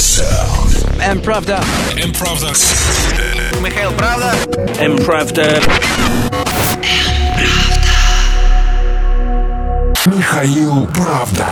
Sound. М-правда. М-правда. Михаил Правда. М-правда. Михаил Правда.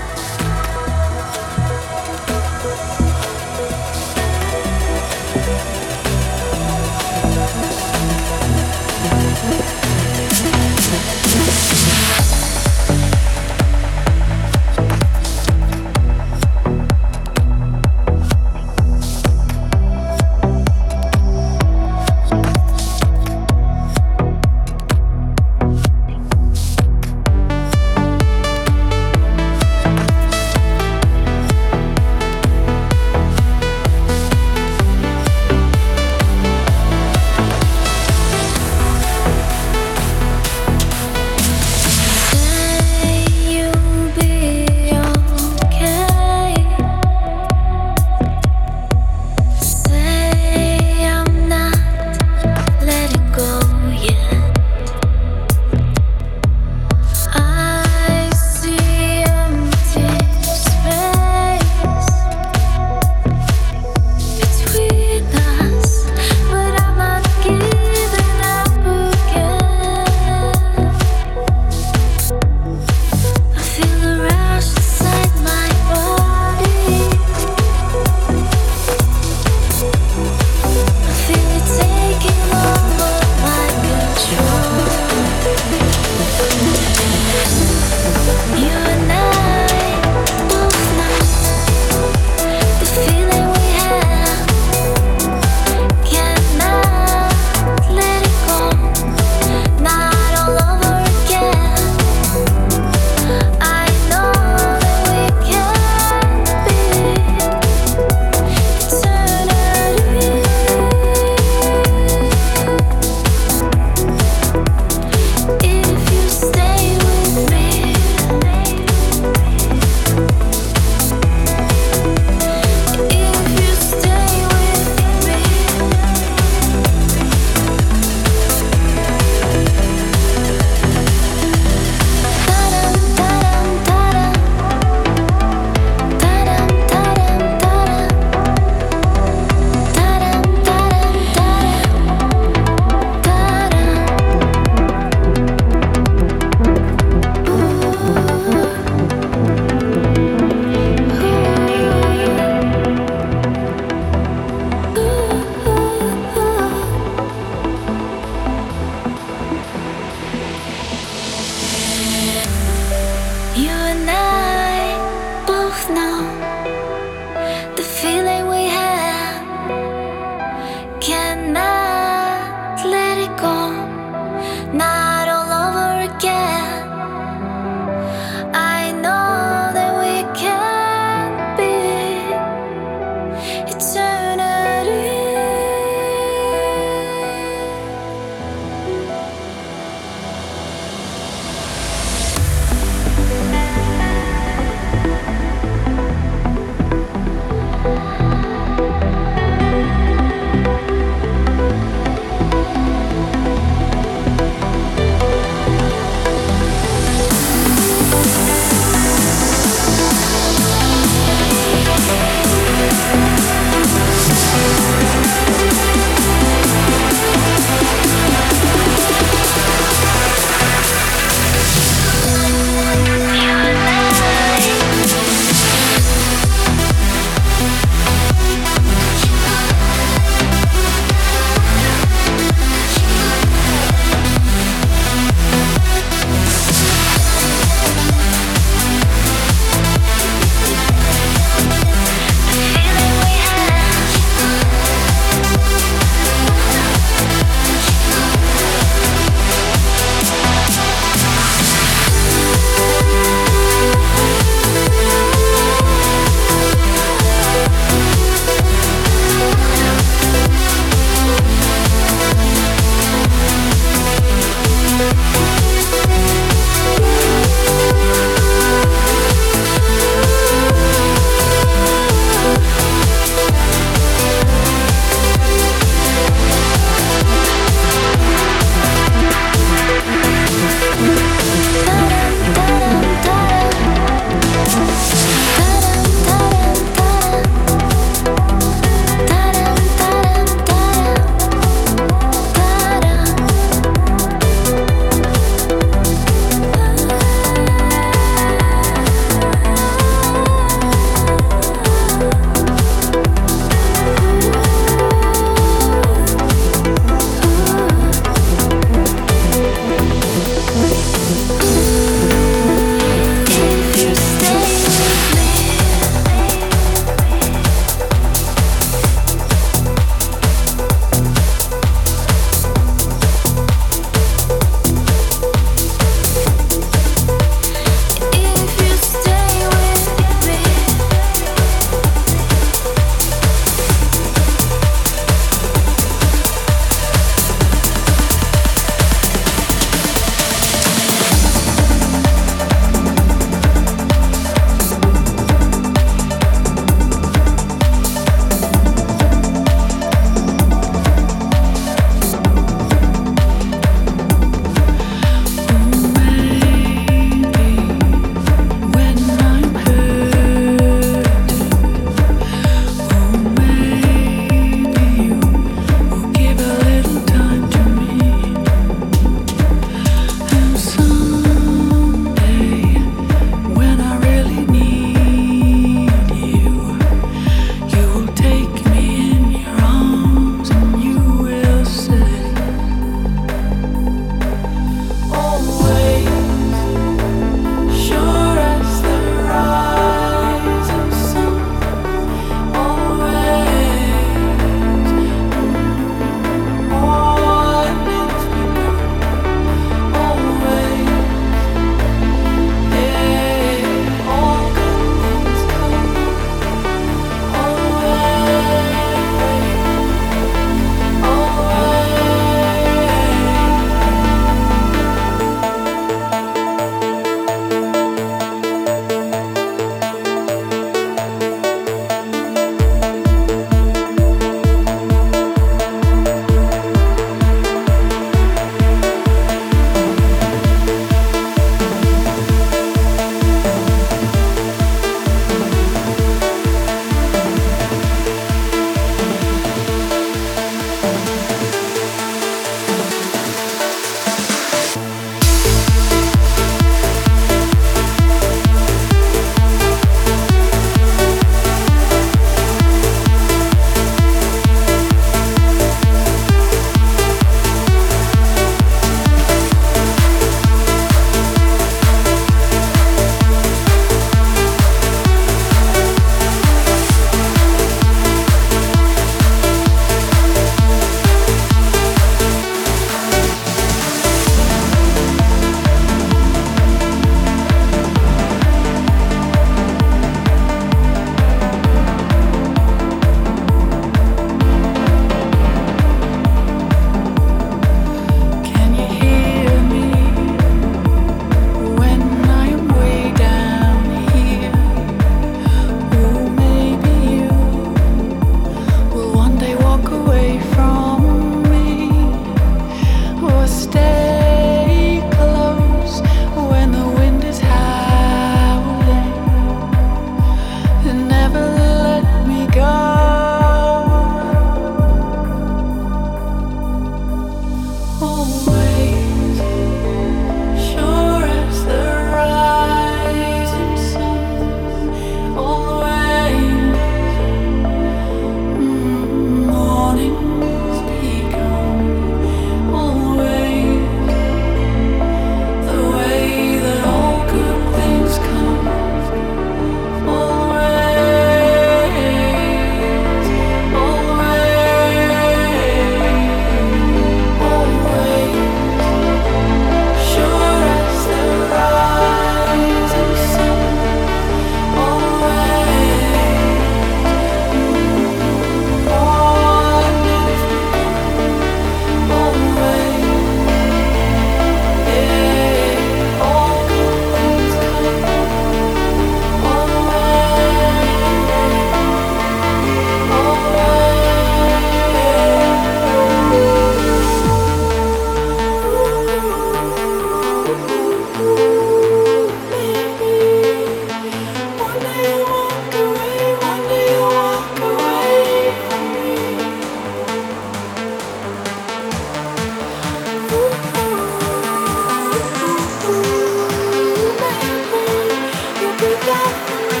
love.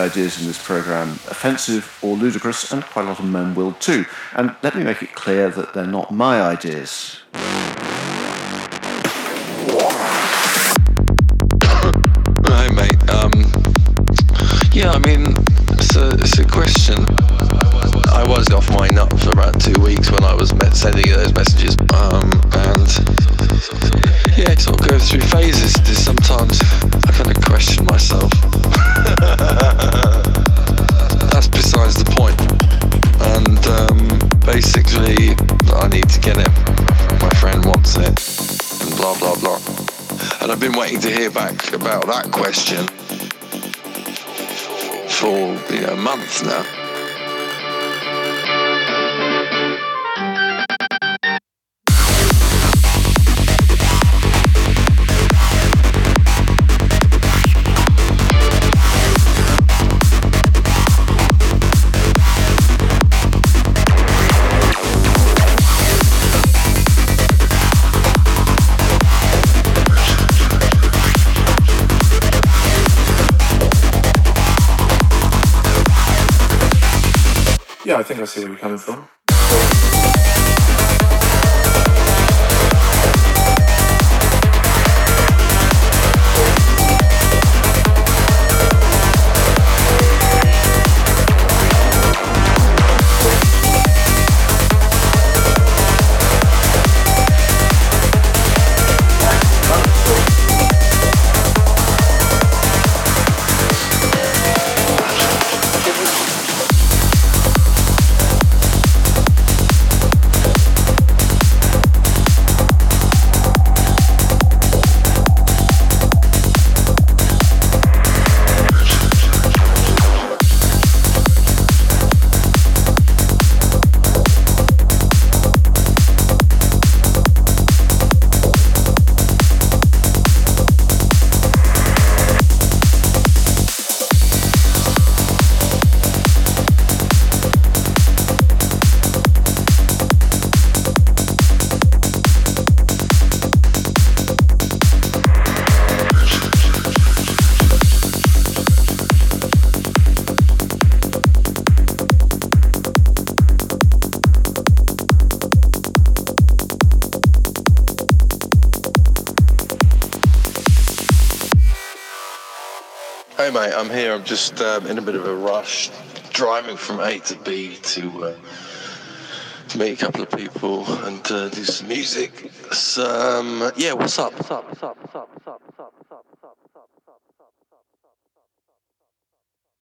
Ideas in this program offensive or ludicrous, and quite a lot of men will too. And let me make it clear that they're not my ideas. Hi, mate. Um, yeah, I mean, it's a, it's a question. I was off my nut for about two weeks when I was sending you those messages. Um, and yeah, it sort of goes through phases. There's sometimes I kind of question myself. That's besides the point. And um, basically, I need to get it. My friend wants it. And blah, blah, blah. And I've been waiting to hear back about that question for know, months now. I think I see where you're coming from. I'm here. I'm just um, in a bit of a rush, driving from A to B to uh, meet a couple of people and uh, do some music. So, um, yeah, what's up? What's up?